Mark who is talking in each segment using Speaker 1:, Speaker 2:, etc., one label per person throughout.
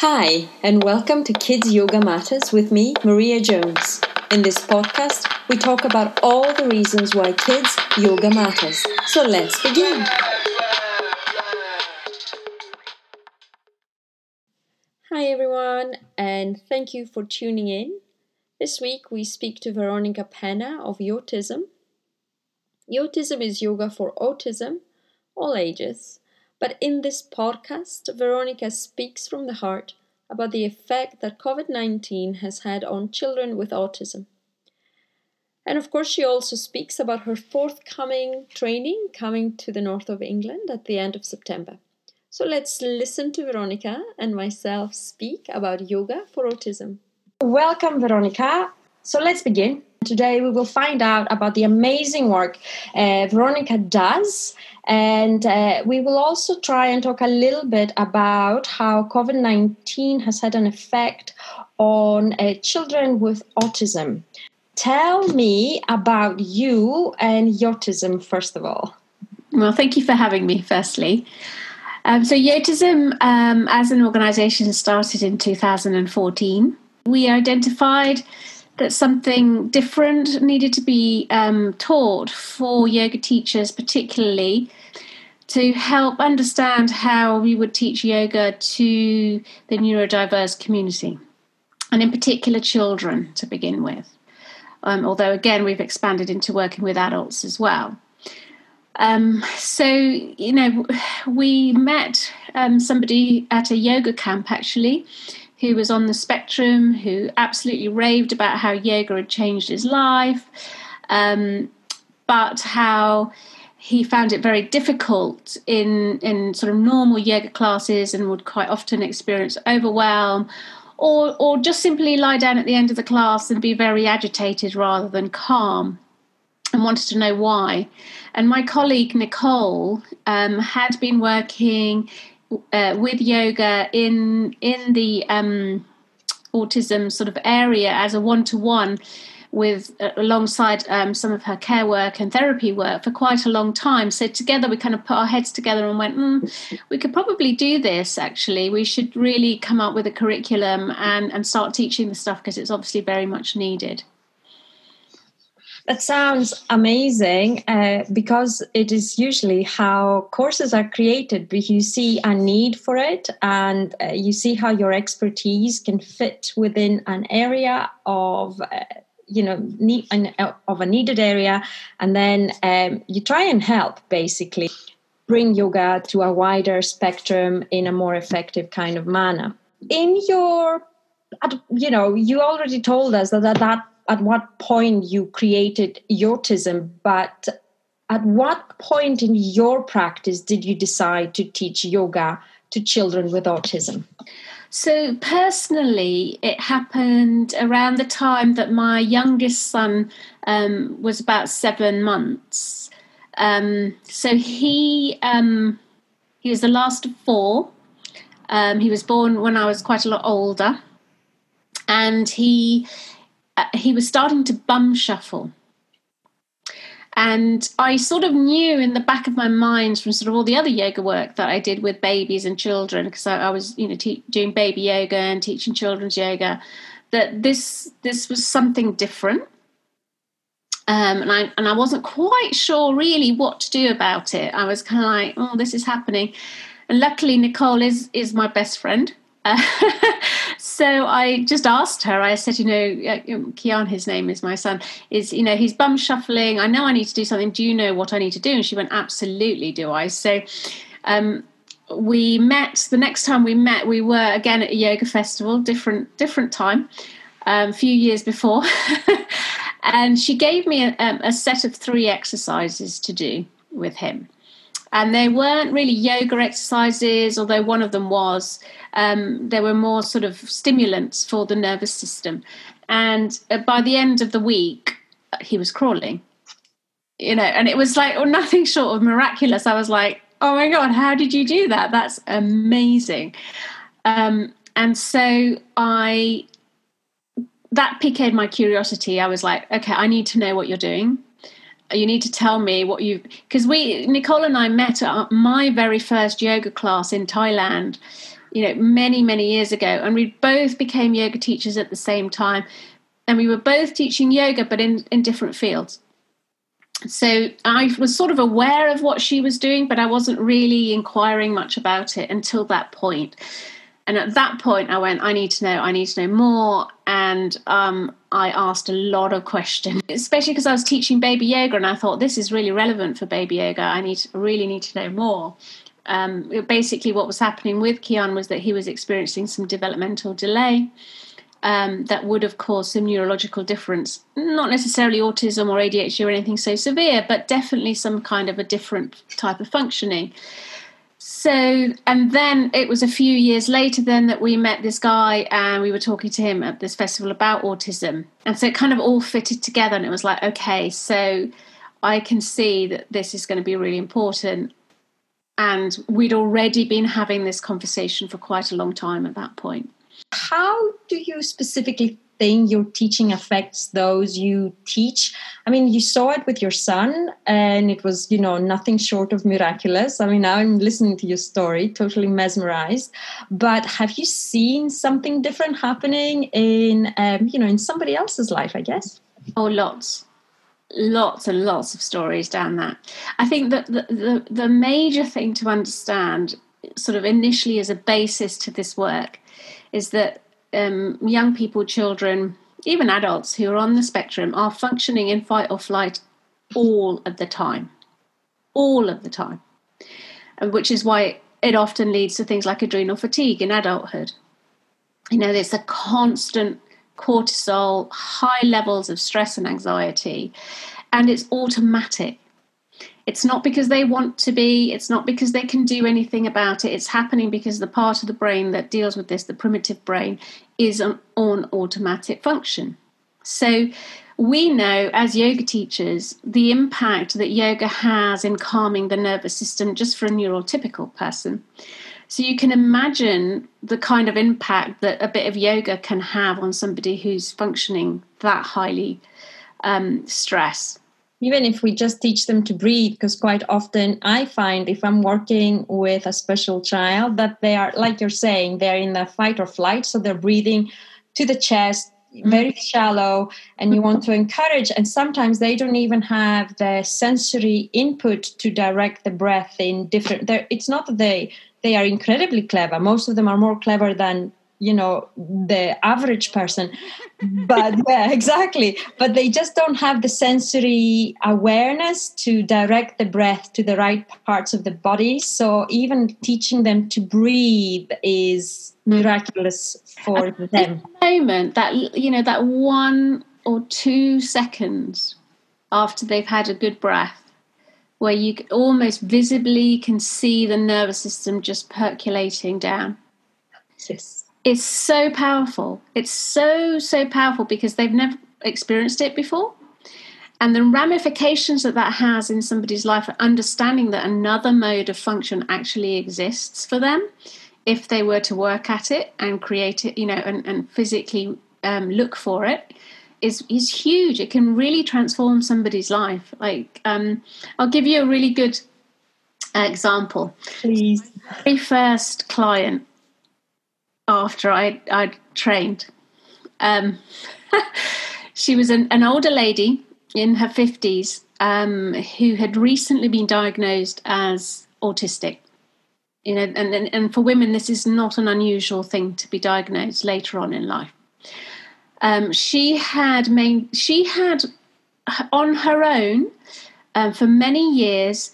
Speaker 1: Hi, and welcome to Kids Yoga Matters with me, Maria Jones. In this podcast, we talk about all the reasons why kids yoga matters. So let's begin. Hi, everyone, and thank you for tuning in. This week, we speak to Veronica Pena of Yotism. Yotism is yoga for autism, all ages. But in this podcast, Veronica speaks from the heart about the effect that COVID 19 has had on children with autism. And of course, she also speaks about her forthcoming training coming to the north of England at the end of September. So let's listen to Veronica and myself speak about yoga for autism. Welcome, Veronica. So let's begin. Today, we will find out about the amazing work uh, Veronica does, and uh, we will also try and talk a little bit about how COVID 19 has had an effect on uh, children with autism. Tell me about you and Yotism, first of all.
Speaker 2: Well, thank you for having me, firstly. Um, so, Yotism um, as an organization started in 2014. We identified that something different needed to be um, taught for yoga teachers, particularly to help understand how we would teach yoga to the neurodiverse community, and in particular children to begin with. Um, although, again, we've expanded into working with adults as well. Um, so, you know, we met um, somebody at a yoga camp actually who was on the spectrum, who absolutely raved about how yoga had changed his life, um, but how he found it very difficult in in sort of normal yoga classes and would quite often experience overwhelm or or just simply lie down at the end of the class and be very agitated rather than calm and wanted to know why. And my colleague nicole um, had been working uh, with yoga in in the um, autism sort of area as a one to one with uh, alongside um, some of her care work and therapy work for quite a long time. So together we kind of put our heads together and went, mm, we could probably do this. Actually, we should really come up with a curriculum and and start teaching the stuff because it's obviously very much needed.
Speaker 1: That sounds amazing uh, because it is usually how courses are created. But you see a need for it, and uh, you see how your expertise can fit within an area of. Uh, you know, need, uh, of a needed area, and then um, you try and help basically bring yoga to a wider spectrum in a more effective kind of manner. In your, you know, you already told us that that, that at what point you created Yotism, but at what point in your practice did you decide to teach yoga to children with autism?
Speaker 2: So, personally, it happened around the time that my youngest son um, was about seven months. Um, so, he, um, he was the last of four. Um, he was born when I was quite a lot older. And he uh, he was starting to bum shuffle. And I sort of knew in the back of my mind from sort of all the other yoga work that I did with babies and children, because I, I, was, you know, te- doing baby yoga and teaching children's yoga, that this this was something different. Um, and I and I wasn't quite sure really what to do about it. I was kind of like, oh, this is happening. And luckily, Nicole is is my best friend, so I just asked her. I said, you know, uh, Kian, his name is my son, is you know he's bum shuffling. I know I need to do something. Do you know what I need to do? And she went, absolutely, do I? So. Um, we met the next time we met we were again at a yoga festival different different time um, a few years before and she gave me a, um, a set of three exercises to do with him and they weren't really yoga exercises, although one of them was. Um, there were more sort of stimulants for the nervous system. And uh, by the end of the week, he was crawling. You know, and it was like oh, nothing short of miraculous. I was like, oh my God, how did you do that? That's amazing. Um, and so I, that piqued my curiosity. I was like, okay, I need to know what you're doing you need to tell me what you've because we nicole and i met at my very first yoga class in thailand you know, many, many years ago. And we both became yoga teachers at the same time. And we were both teaching yoga, but in, in different fields. So I was sort of aware of what she was doing, but I wasn't really inquiring much about it until that point. And at that point, I went, I need to know, I need to know more. And um, I asked a lot of questions, especially because I was teaching baby yoga, and I thought this is really relevant for baby yoga. I need, really need to know more. Um, basically, what was happening with Kian was that he was experiencing some developmental delay. Um, that would have caused some neurological difference. Not necessarily autism or ADHD or anything so severe, but definitely some kind of a different type of functioning so and then it was a few years later then that we met this guy and we were talking to him at this festival about autism. And so it kind of all fitted together and it was like okay so i can see that this is going to be really important. And we'd already been having this conversation for quite a long time at that point.
Speaker 1: How do you specifically think your teaching affects those you teach. I mean you saw it with your son and it was you know nothing short of miraculous. I mean now i'm listening to your story totally mesmerized. But have you seen something different happening in um, you know in somebody else's life i guess?
Speaker 2: Oh lots. Lots and lots of stories down that. I think that the, the, the major thing to understand sort of initially as a basis to this work is that um, young people, children, even adults who are on the spectrum are functioning in fight or flight all of the time. All of the time. And which is why it often leads to things like adrenal fatigue in adulthood. You know, there's a constant cortisol, high levels of stress and anxiety, and it's automatic. It's not because they want to be, it's not because they can do anything about it. It's happening because the part of the brain that deals with this, the primitive brain, is on, on automatic function. So we know as yoga teachers the impact that yoga has in calming the nervous system just for a neurotypical person. So you can imagine the kind of impact that a bit of yoga can have on somebody who's functioning that highly um, stressed
Speaker 1: even if we just teach them to breathe because quite often i find if i'm working with a special child that they are like you're saying they're in the fight or flight so they're breathing to the chest mm-hmm. very shallow and you want to encourage and sometimes they don't even have the sensory input to direct the breath in different it's not that they they are incredibly clever. Most of them are more clever than you know the average person. But yeah exactly. But they just don't have the sensory awareness to direct the breath to the right parts of the body. So even teaching them to breathe is miraculous for At them.
Speaker 2: moment that you know that one or two seconds after they've had a good breath where you almost visibly can see the nervous system just percolating down.
Speaker 1: Yes
Speaker 2: it's so powerful. It's so, so powerful because they've never experienced it before. And the ramifications that that has in somebody's life, understanding that another mode of function actually exists for them if they were to work at it and create it, you know, and, and physically um, look for it, is is huge. It can really transform somebody's life. Like, um, I'll give you a really good example.
Speaker 1: Please.
Speaker 2: Very first client after I I trained. Um, she was an, an, older lady in her fifties um, who had recently been diagnosed as autistic. You know, and, and and for women, this is not an unusual thing to be diagnosed later on in life. Um, she had main, she had on her own um, for many years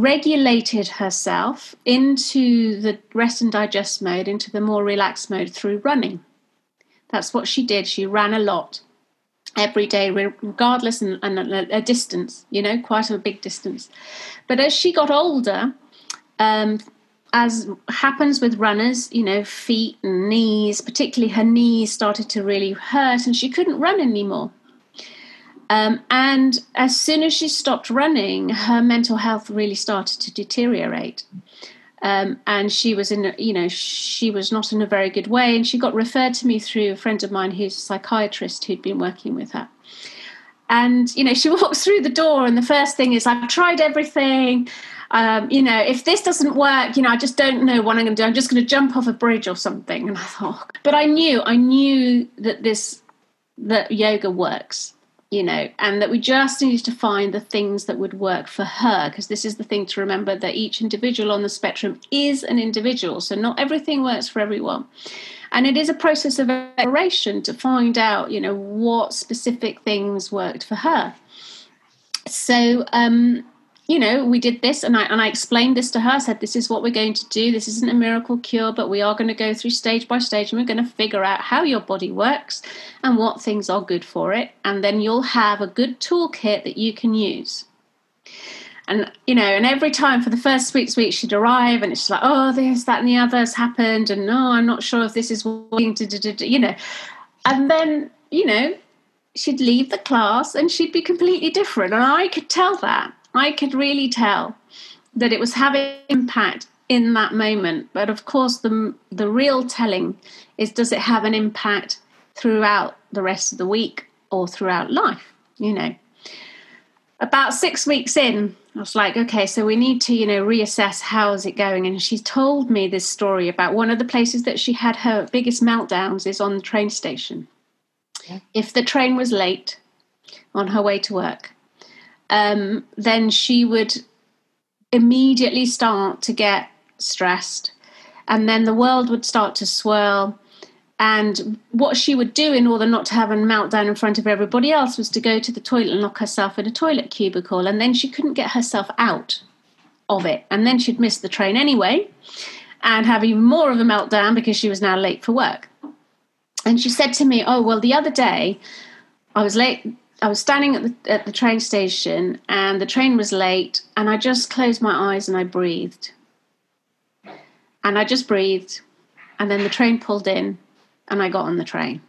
Speaker 2: regulated herself into the rest and digest mode, into the more relaxed mode through running. That's what she did. She ran a lot every day, regardless and, and a, a, distance, you know, quite a big distance. But as she got older, um, as happens with runners, you know, feet and knees, particularly her knees started to really hurt and she couldn't run anymore. Um, and as soon as she stopped running, her mental health really started to deteriorate. Um, and she was in, you know, she was not in a very good way. And she got referred to me through a friend of mine who's a psychiatrist who'd been working with her. And, you know, she walks through the door, and the first thing is, I've tried everything. um, you know, if this doesn't work, you know, I just don't know what I'm going to do. I'm just going to jump off a bridge or something. And I thought, but I knew, I knew that this, that yoga works, you know, and that we just needed to find the things that would work for her. Because this is the thing to remember that each individual on the spectrum is an individual. So not everything works for everyone. And it is a process of exploration to find out, you know, what specific things worked for her. So, um, you know, we did this and I and I explained this to her, said, This is what we're going to do. This isn't a miracle cure, but we are going to go through stage by stage and we're going to figure out how your body works and what things are good for it. And then you'll have a good toolkit that you can use. And you know, and every time for the first six weeks she'd arrive and it's like, oh, this, that, and the other has happened, and no, I'm not sure if this is working you know. And then, you know, she'd leave the class and she'd be completely different. And I could tell that. I could really tell that it was having impact in that moment. But of course, the the real telling is does it have an impact throughout the rest of the week or throughout life? You know. About six weeks in, I was like, okay, so we need to, you know, reassess how is it going. And she told me this story about one of the places that she had her biggest meltdowns is on the train station. Yeah. If the train was late on her way to work, um, then she would immediately start to get stressed. And then the world would start to swirl. And what she would do in order not to have a meltdown in front of everybody else was to go to the toilet and lock herself in a toilet cubicle. And then she couldn't get herself out of it. And then she'd miss the train anyway and have even more of a meltdown because she was now late for work. And she said to me, Oh, well, the other day I was late I was standing at the, at the train station and the train was late, and I just closed my eyes and I breathed. And I just breathed, and then the train pulled in, and I got on the train.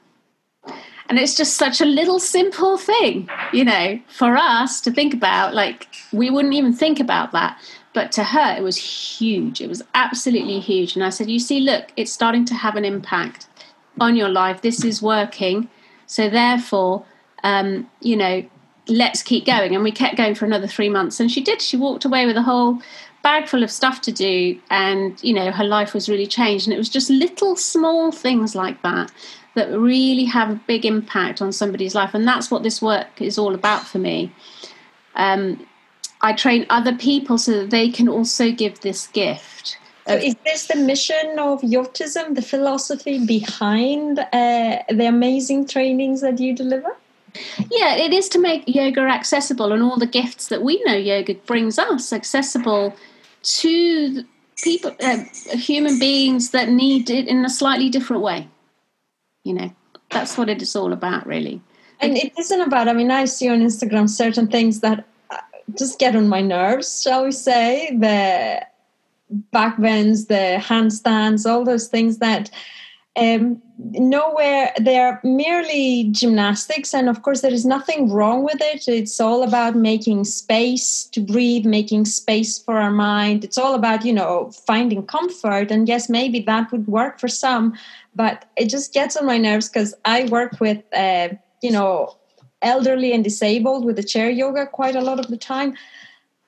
Speaker 2: And it's just such a little simple thing, you know, for us to think about. Like, we wouldn't even think about that. But to her, it was huge. It was absolutely huge. And I said, You see, look, it's starting to have an impact on your life. This is working. So, therefore, um, you know, let's keep going. And we kept going for another three months. And she did. She walked away with a whole bag full of stuff to do. And, you know, her life was really changed. And it was just little small things like that that really have a big impact on somebody's life. And that's what this work is all about for me. Um, I train other people so that they can also give this gift.
Speaker 1: So is this the mission of Yotism, the philosophy behind uh, the amazing trainings that you deliver?
Speaker 2: Yeah, it is to make yoga accessible and all the gifts that we know yoga brings us accessible to people, uh, human beings that need it in a slightly different way. You know, that's what it is all about, really.
Speaker 1: And it isn't about, I mean, I see on Instagram certain things that uh, just get on my nerves, shall we say, the back bends, the handstands, all those things that um, nowhere they're merely gymnastics and of course there is nothing wrong with it it's all about making space to breathe making space for our mind it's all about you know finding comfort and yes maybe that would work for some but it just gets on my nerves because i work with uh, you know elderly and disabled with the chair yoga quite a lot of the time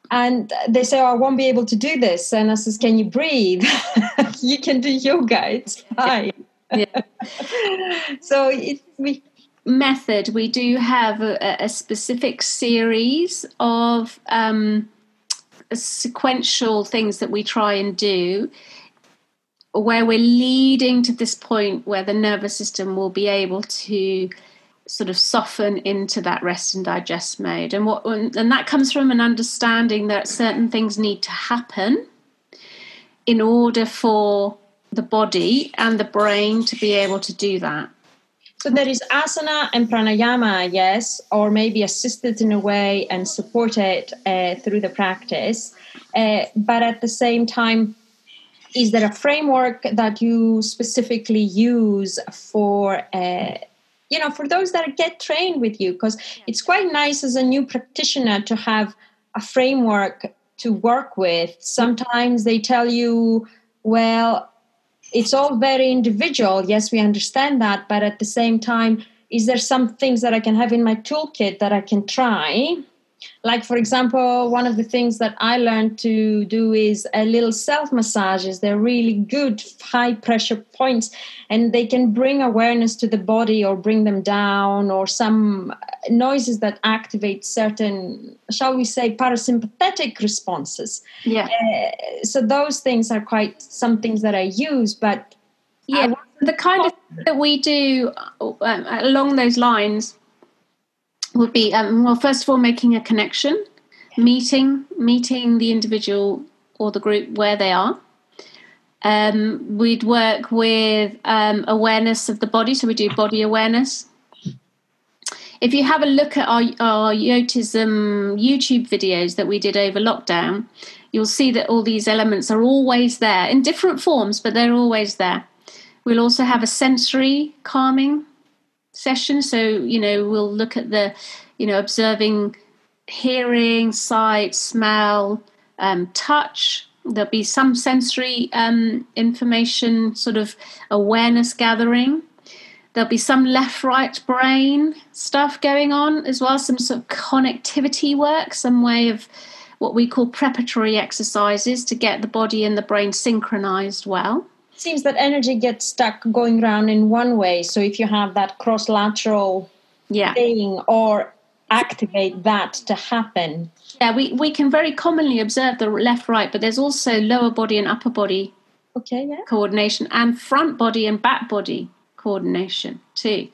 Speaker 1: and they say, oh, I won't be able to do this. And I says, Can you breathe? you can do yoga, it's fine yeah. so it, we
Speaker 2: method we do have a, a specific series of um, sequential things that we try and do where we're leading to this point where the nervous system will be able to sort of soften into that rest and digest mode and what and that comes from an understanding that certain things need to happen in order for the body and the brain to be able to do that.
Speaker 1: So there is asana and pranayama, yes, or maybe assisted in a way and supported uh, through the practice. Uh, but at the same time, is there a framework that you specifically use for, uh, you know, for those that get trained with you? Because it's quite nice as a new practitioner to have a framework to work with. Sometimes they tell you, well, it's all very individual. Yes, we understand that, but at the same time, is there some things that I can have in my toolkit that I can try like for example one of the things that i learned to do is a little self massages they're really good high pressure points and they can bring awareness to the body or bring them down or some noises that activate certain shall we say parasympathetic responses.
Speaker 2: Yeah.
Speaker 1: Uh, so those things are quite some things that i use but
Speaker 2: yeah. the kind of that we do um, along those lines would be um, well first of all making a connection meeting meeting the individual or the group where they are. Um, we'd work with um, awareness of the body so we do body awareness. If you have a look at our, our yotism youtube videos that we did over lockdown you'll see that all these elements are always there in different forms but they're always there. We'll also have a sensory calming session. So, you know, we'll look at the, you know, observing hearing, sight, smell, um, touch. There'll be some sensory um, information, sort of awareness gathering. There'll be some left right brain stuff going on as well, some sort of connectivity work, some way of what we call preparatory exercises to get the body and the brain synchronized well
Speaker 1: seems that energy gets stuck going around in one way. So if you have that cross lateral
Speaker 2: yeah.
Speaker 1: thing or activate that to happen.
Speaker 2: Yeah, we, we can very commonly observe the left right, but there's also lower body and upper body
Speaker 1: okay, yeah.
Speaker 2: coordination and front body and back body coordination too.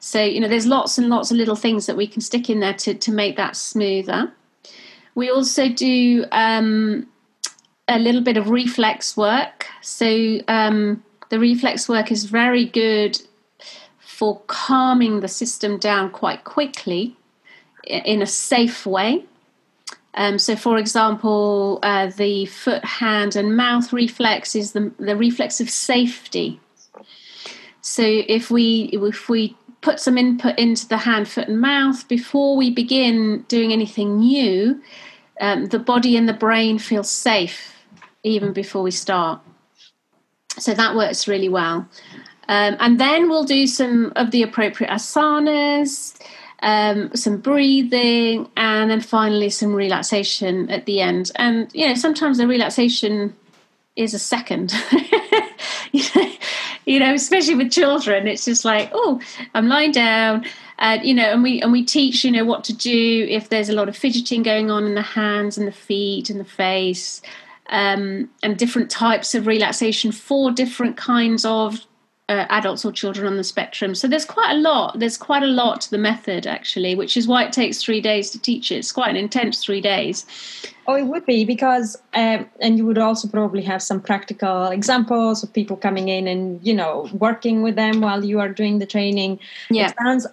Speaker 2: So, you know, there's lots and lots of little things that we can stick in there to, to make that smoother. We also do um, a little bit of reflex work. So um, the reflex work is very good for calming the system down quite quickly in a safe way. Um, so, for example, uh, the foot, hand, and mouth reflex is the, the reflex of safety. So, if we if we put some input into the hand, foot, and mouth before we begin doing anything new, um, the body and the brain feel safe even before we start. So that works really well. Um, and then we'll do some of the appropriate asanas, um, some breathing, and then finally some relaxation at the end. And, you know, sometimes the relaxation is a second. you, know, especially with children, it's just like, oh, I'm lying down. Uh, you know, and we and we teach, you know, what to do if there's a lot of fidgeting going on in the hands and the feet and the face um, and different types of relaxation for different kinds of uh, adults or children on the spectrum. So there's quite a lot. There's quite a lot to the method actually, which is why it takes three days to teach it. It's quite an intense three days.
Speaker 1: Oh, it would be because, um, and you would also probably have some practical examples of people coming in and you know working with them while you are doing the training.
Speaker 2: Yeah,
Speaker 1: it sounds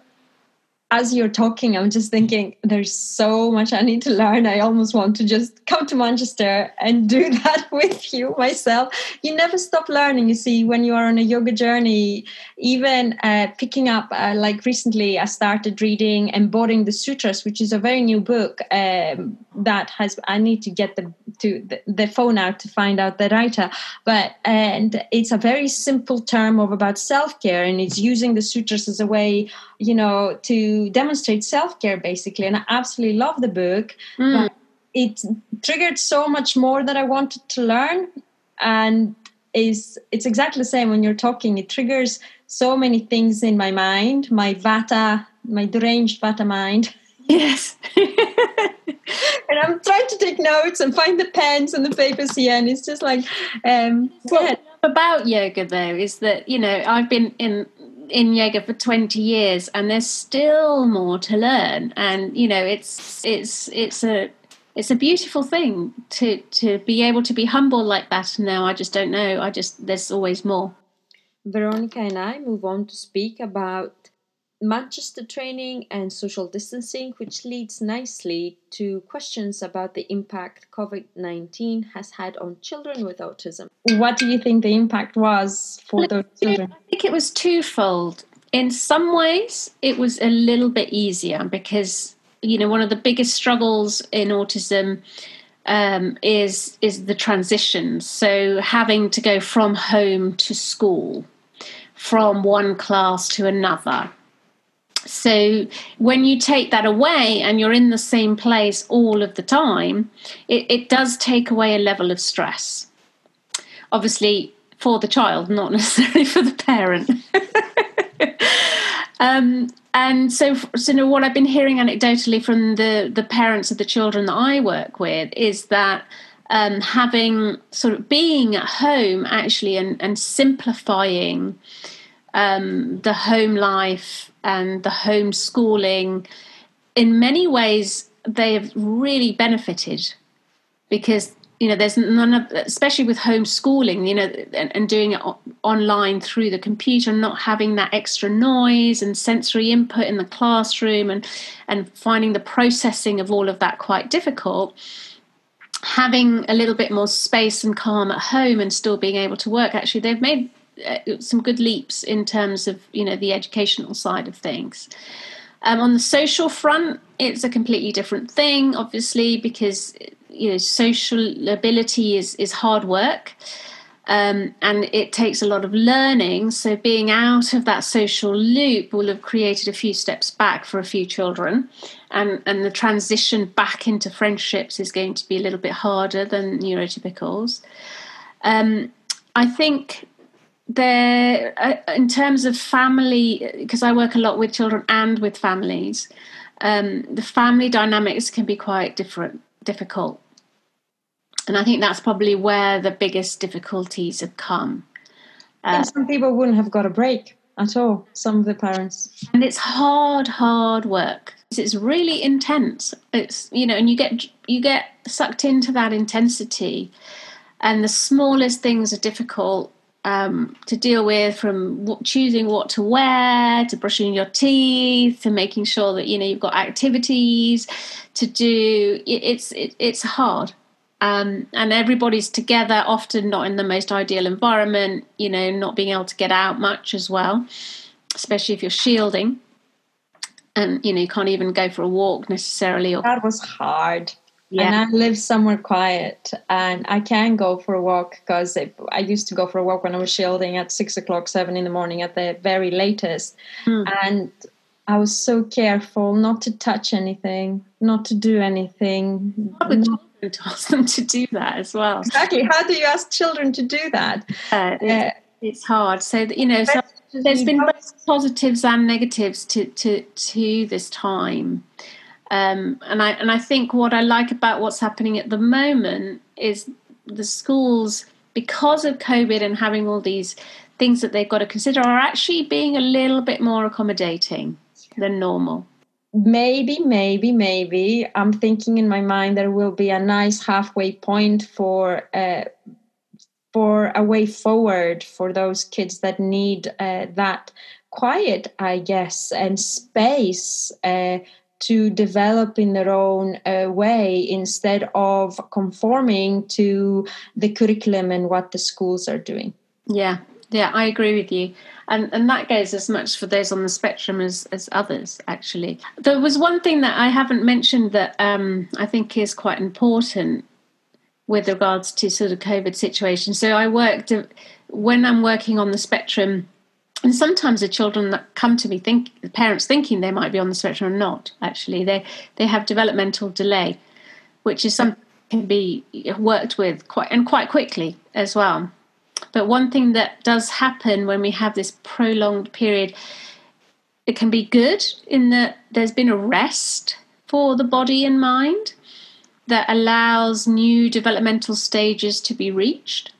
Speaker 1: as you're talking, I'm just thinking there's so much I need to learn. I almost want to just come to Manchester and do that with you myself. You never stop learning. You see, when you are on a yoga journey, even uh, picking up, uh, like recently, I started reading Embodying the Sutras, which is a very new book um, that has. I need to get the to the, the phone out to find out the writer, but and it's a very simple term of about self care, and it's using the sutras as a way, you know, to demonstrate self care basically. And I absolutely love the book.
Speaker 2: Mm.
Speaker 1: it triggered so much more that I wanted to learn. And is it's exactly the same when you're talking. It triggers so many things in my mind, my vata, my deranged vata mind.
Speaker 2: Yes.
Speaker 1: and I'm trying to take notes and find the pens and the papers here, and it's just like, um,
Speaker 2: about yoga though is that you know I've been in in yoga for 20 years and there's still more to learn. And you know it's it's it's a it's a beautiful thing to to be able to be humble like that. Now i just don't know. I just there's always more.
Speaker 1: Veronica and i move on to speak about Manchester training and social distancing, which leads nicely to questions about the impact COVID 19 has had on children with autism. What do you think the impact was for those children?
Speaker 2: I think it was twofold. In some ways, it was a little bit easier because, you know, one of the biggest struggles in autism um, is is the transition. So having to go from home to school, from one class to another, So when you take that away and you're in the same place all of the time, it, it does take away a level of stress. Obviously, for the child, not necessarily for the parent. um, and so, so you know, what I've been hearing anecdotally from the the parents of the children that I work with is that um, having sort of being at home actually and, and simplifying um, the home life and the homeschooling, in many ways, they have really benefited because you know there's none of especially with homeschooling you know and, and, doing it online through the computer not having that extra noise and sensory input in the classroom and and finding the processing of all of that quite difficult having a little bit more space and calm at home and still being able to work actually they've made uh, some good leaps in terms of you know the educational side of things. Um, on the social front, it's a completely different thing, obviously, because you know social ability is is hard work. Um, and it takes a lot of learning. So, being out of that social loop will have created a few steps back for a few children, and and the transition back into friendships is going to be a little bit harder than neurotypicals. Um, I think there uh, in terms of family because i work a lot with children and with families um, the family dynamics can be quite different difficult. And i think that's probably where the biggest difficulties have come.
Speaker 1: Uh, some people wouldn't have got a break at all some of the parents.
Speaker 2: And it's hard hard work. It's really intense. It's you know and you get you get sucked into that intensity. And the smallest things are difficult um, to deal with from w- choosing what to wear to brushing your teeth to making sure that you know you've got activities to do. It, it's it, it's hard. Um, and everybody's together often not in the most ideal environment you know not being able to get out much as well especially if you're shielding. And you know you can't even go for a walk necessarily
Speaker 1: or- that was hard yeah. And I live somewhere quiet, and I can go for a walk because I used to go for a walk when I was shielding at six o'clock, seven in the morning at the very latest. Mm. And I was so careful not to touch anything, not to do anything.
Speaker 2: How would you ask them to do that as well?
Speaker 1: Exactly. How do you ask children to do that?
Speaker 2: Uh, it's, uh, it's, hard. So you know, so there's been both positives and negatives to to to this time. Um, and I and I think what I like about what's happening at the moment is the schools, because of COVID and having all these things that they've got to consider, are actually being a little bit more accommodating than normal.
Speaker 1: Maybe, maybe, maybe. I'm thinking in my mind there will be a nice halfway point for uh, for a way forward for those kids that need uh, that quiet, I guess, and space. Uh, to develop in their own uh, way instead of conforming to the curriculum and what the schools are doing.
Speaker 2: Yeah, yeah, I agree with you. And, and that goes as much for those on the spectrum as, as others, actually. There was one thing that I haven't mentioned that um, I think is quite important with regards to sort of COVID situation. So I worked, when I'm working on the spectrum, and sometimes the children that come to me think the parents thinking they might be on the spectrum are not actually. They they have developmental delay which is something can be worked with quite and quite quickly as well. But one thing that does happen when we have this prolonged period it can be good in that there's been a rest for the body and mind that allows new developmental stages to be reached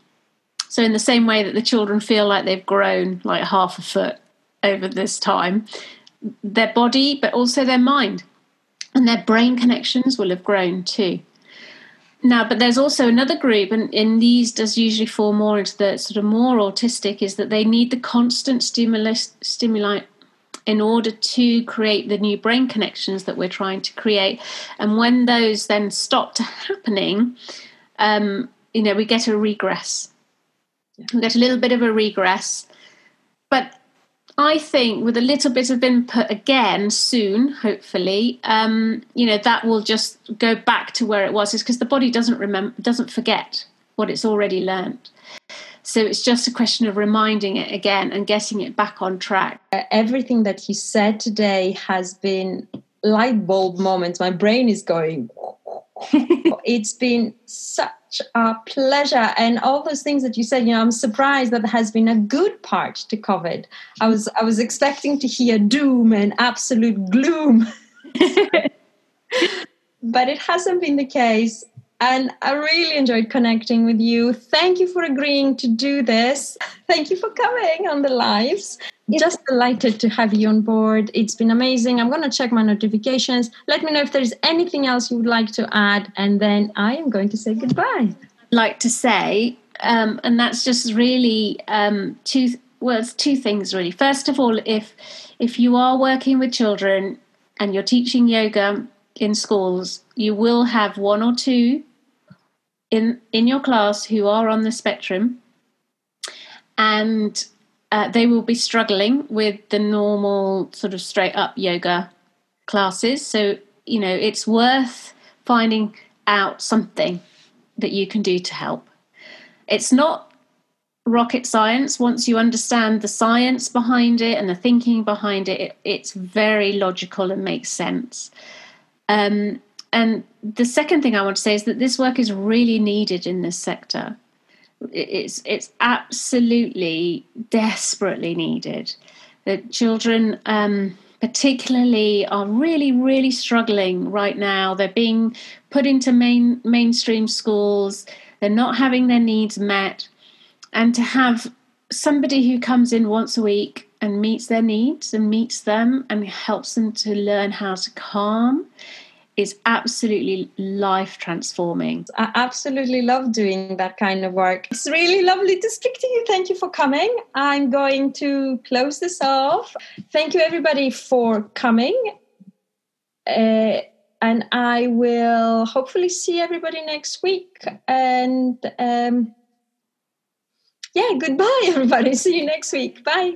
Speaker 2: so, in the same way that the children feel like they've grown like half a foot over this time, their body, but also their mind and their brain connections will have grown too. Now, but there's also another group, and in these does usually fall more into the sort of more autistic, is that they need the constant stimulus stimuli in order to create the new brain connections that we're trying to create. And when those then stop to happening, um, you know, we get a regress we get a little bit of a regress. But I think with a little bit of input again soon, hopefully, um, you know, that will just go back to where it was. Is because the body doesn't remember, doesn't forget what it's already learned. So it's just a question of reminding it again and getting it back on track.
Speaker 1: Uh, everything that you said today has been light bulb moments. My brain is going. it's been such a pleasure, and all those things that you said. You know, I'm surprised that there has been a good part to COVID. I was I was expecting to hear doom and absolute gloom, but it hasn't been the case. And I really enjoyed connecting with you. Thank you for agreeing to do this. Thank you for coming on the lives. Just delighted to have you on board. It's been amazing. I'm going to check my notifications. Let me know if there's anything else you would like to add, and then I am going to say goodbye.
Speaker 2: Like to say, um, and that's just really um, two. Well, it's two things really. First of all, if if you are working with children and you're teaching yoga in schools, you will have one or two in in your class who are on the spectrum, and uh, they will be struggling with the normal sort of straight up yoga classes. So you know it's worth finding out something that you can do to help. It's not rocket science once you understand the science behind it and the thinking behind it, it it's very logical and makes sense um, and the second thing I want to say is that this work is really needed in this sector. It's it's absolutely desperately needed. The children, um, particularly, are really really struggling right now. They're being put into main mainstream schools. They're not having their needs met, and to have somebody who comes in once a week and meets their needs and meets them and helps them to learn how to calm is absolutely life transforming.
Speaker 1: I absolutely love doing that kind of work. It's really lovely to speak to you. Thank you for coming. I'm going to close this off. Thank you, everybody, for coming. Uh, and I will hopefully see everybody next week. And um, yeah, goodbye, everybody. See you next week. Bye.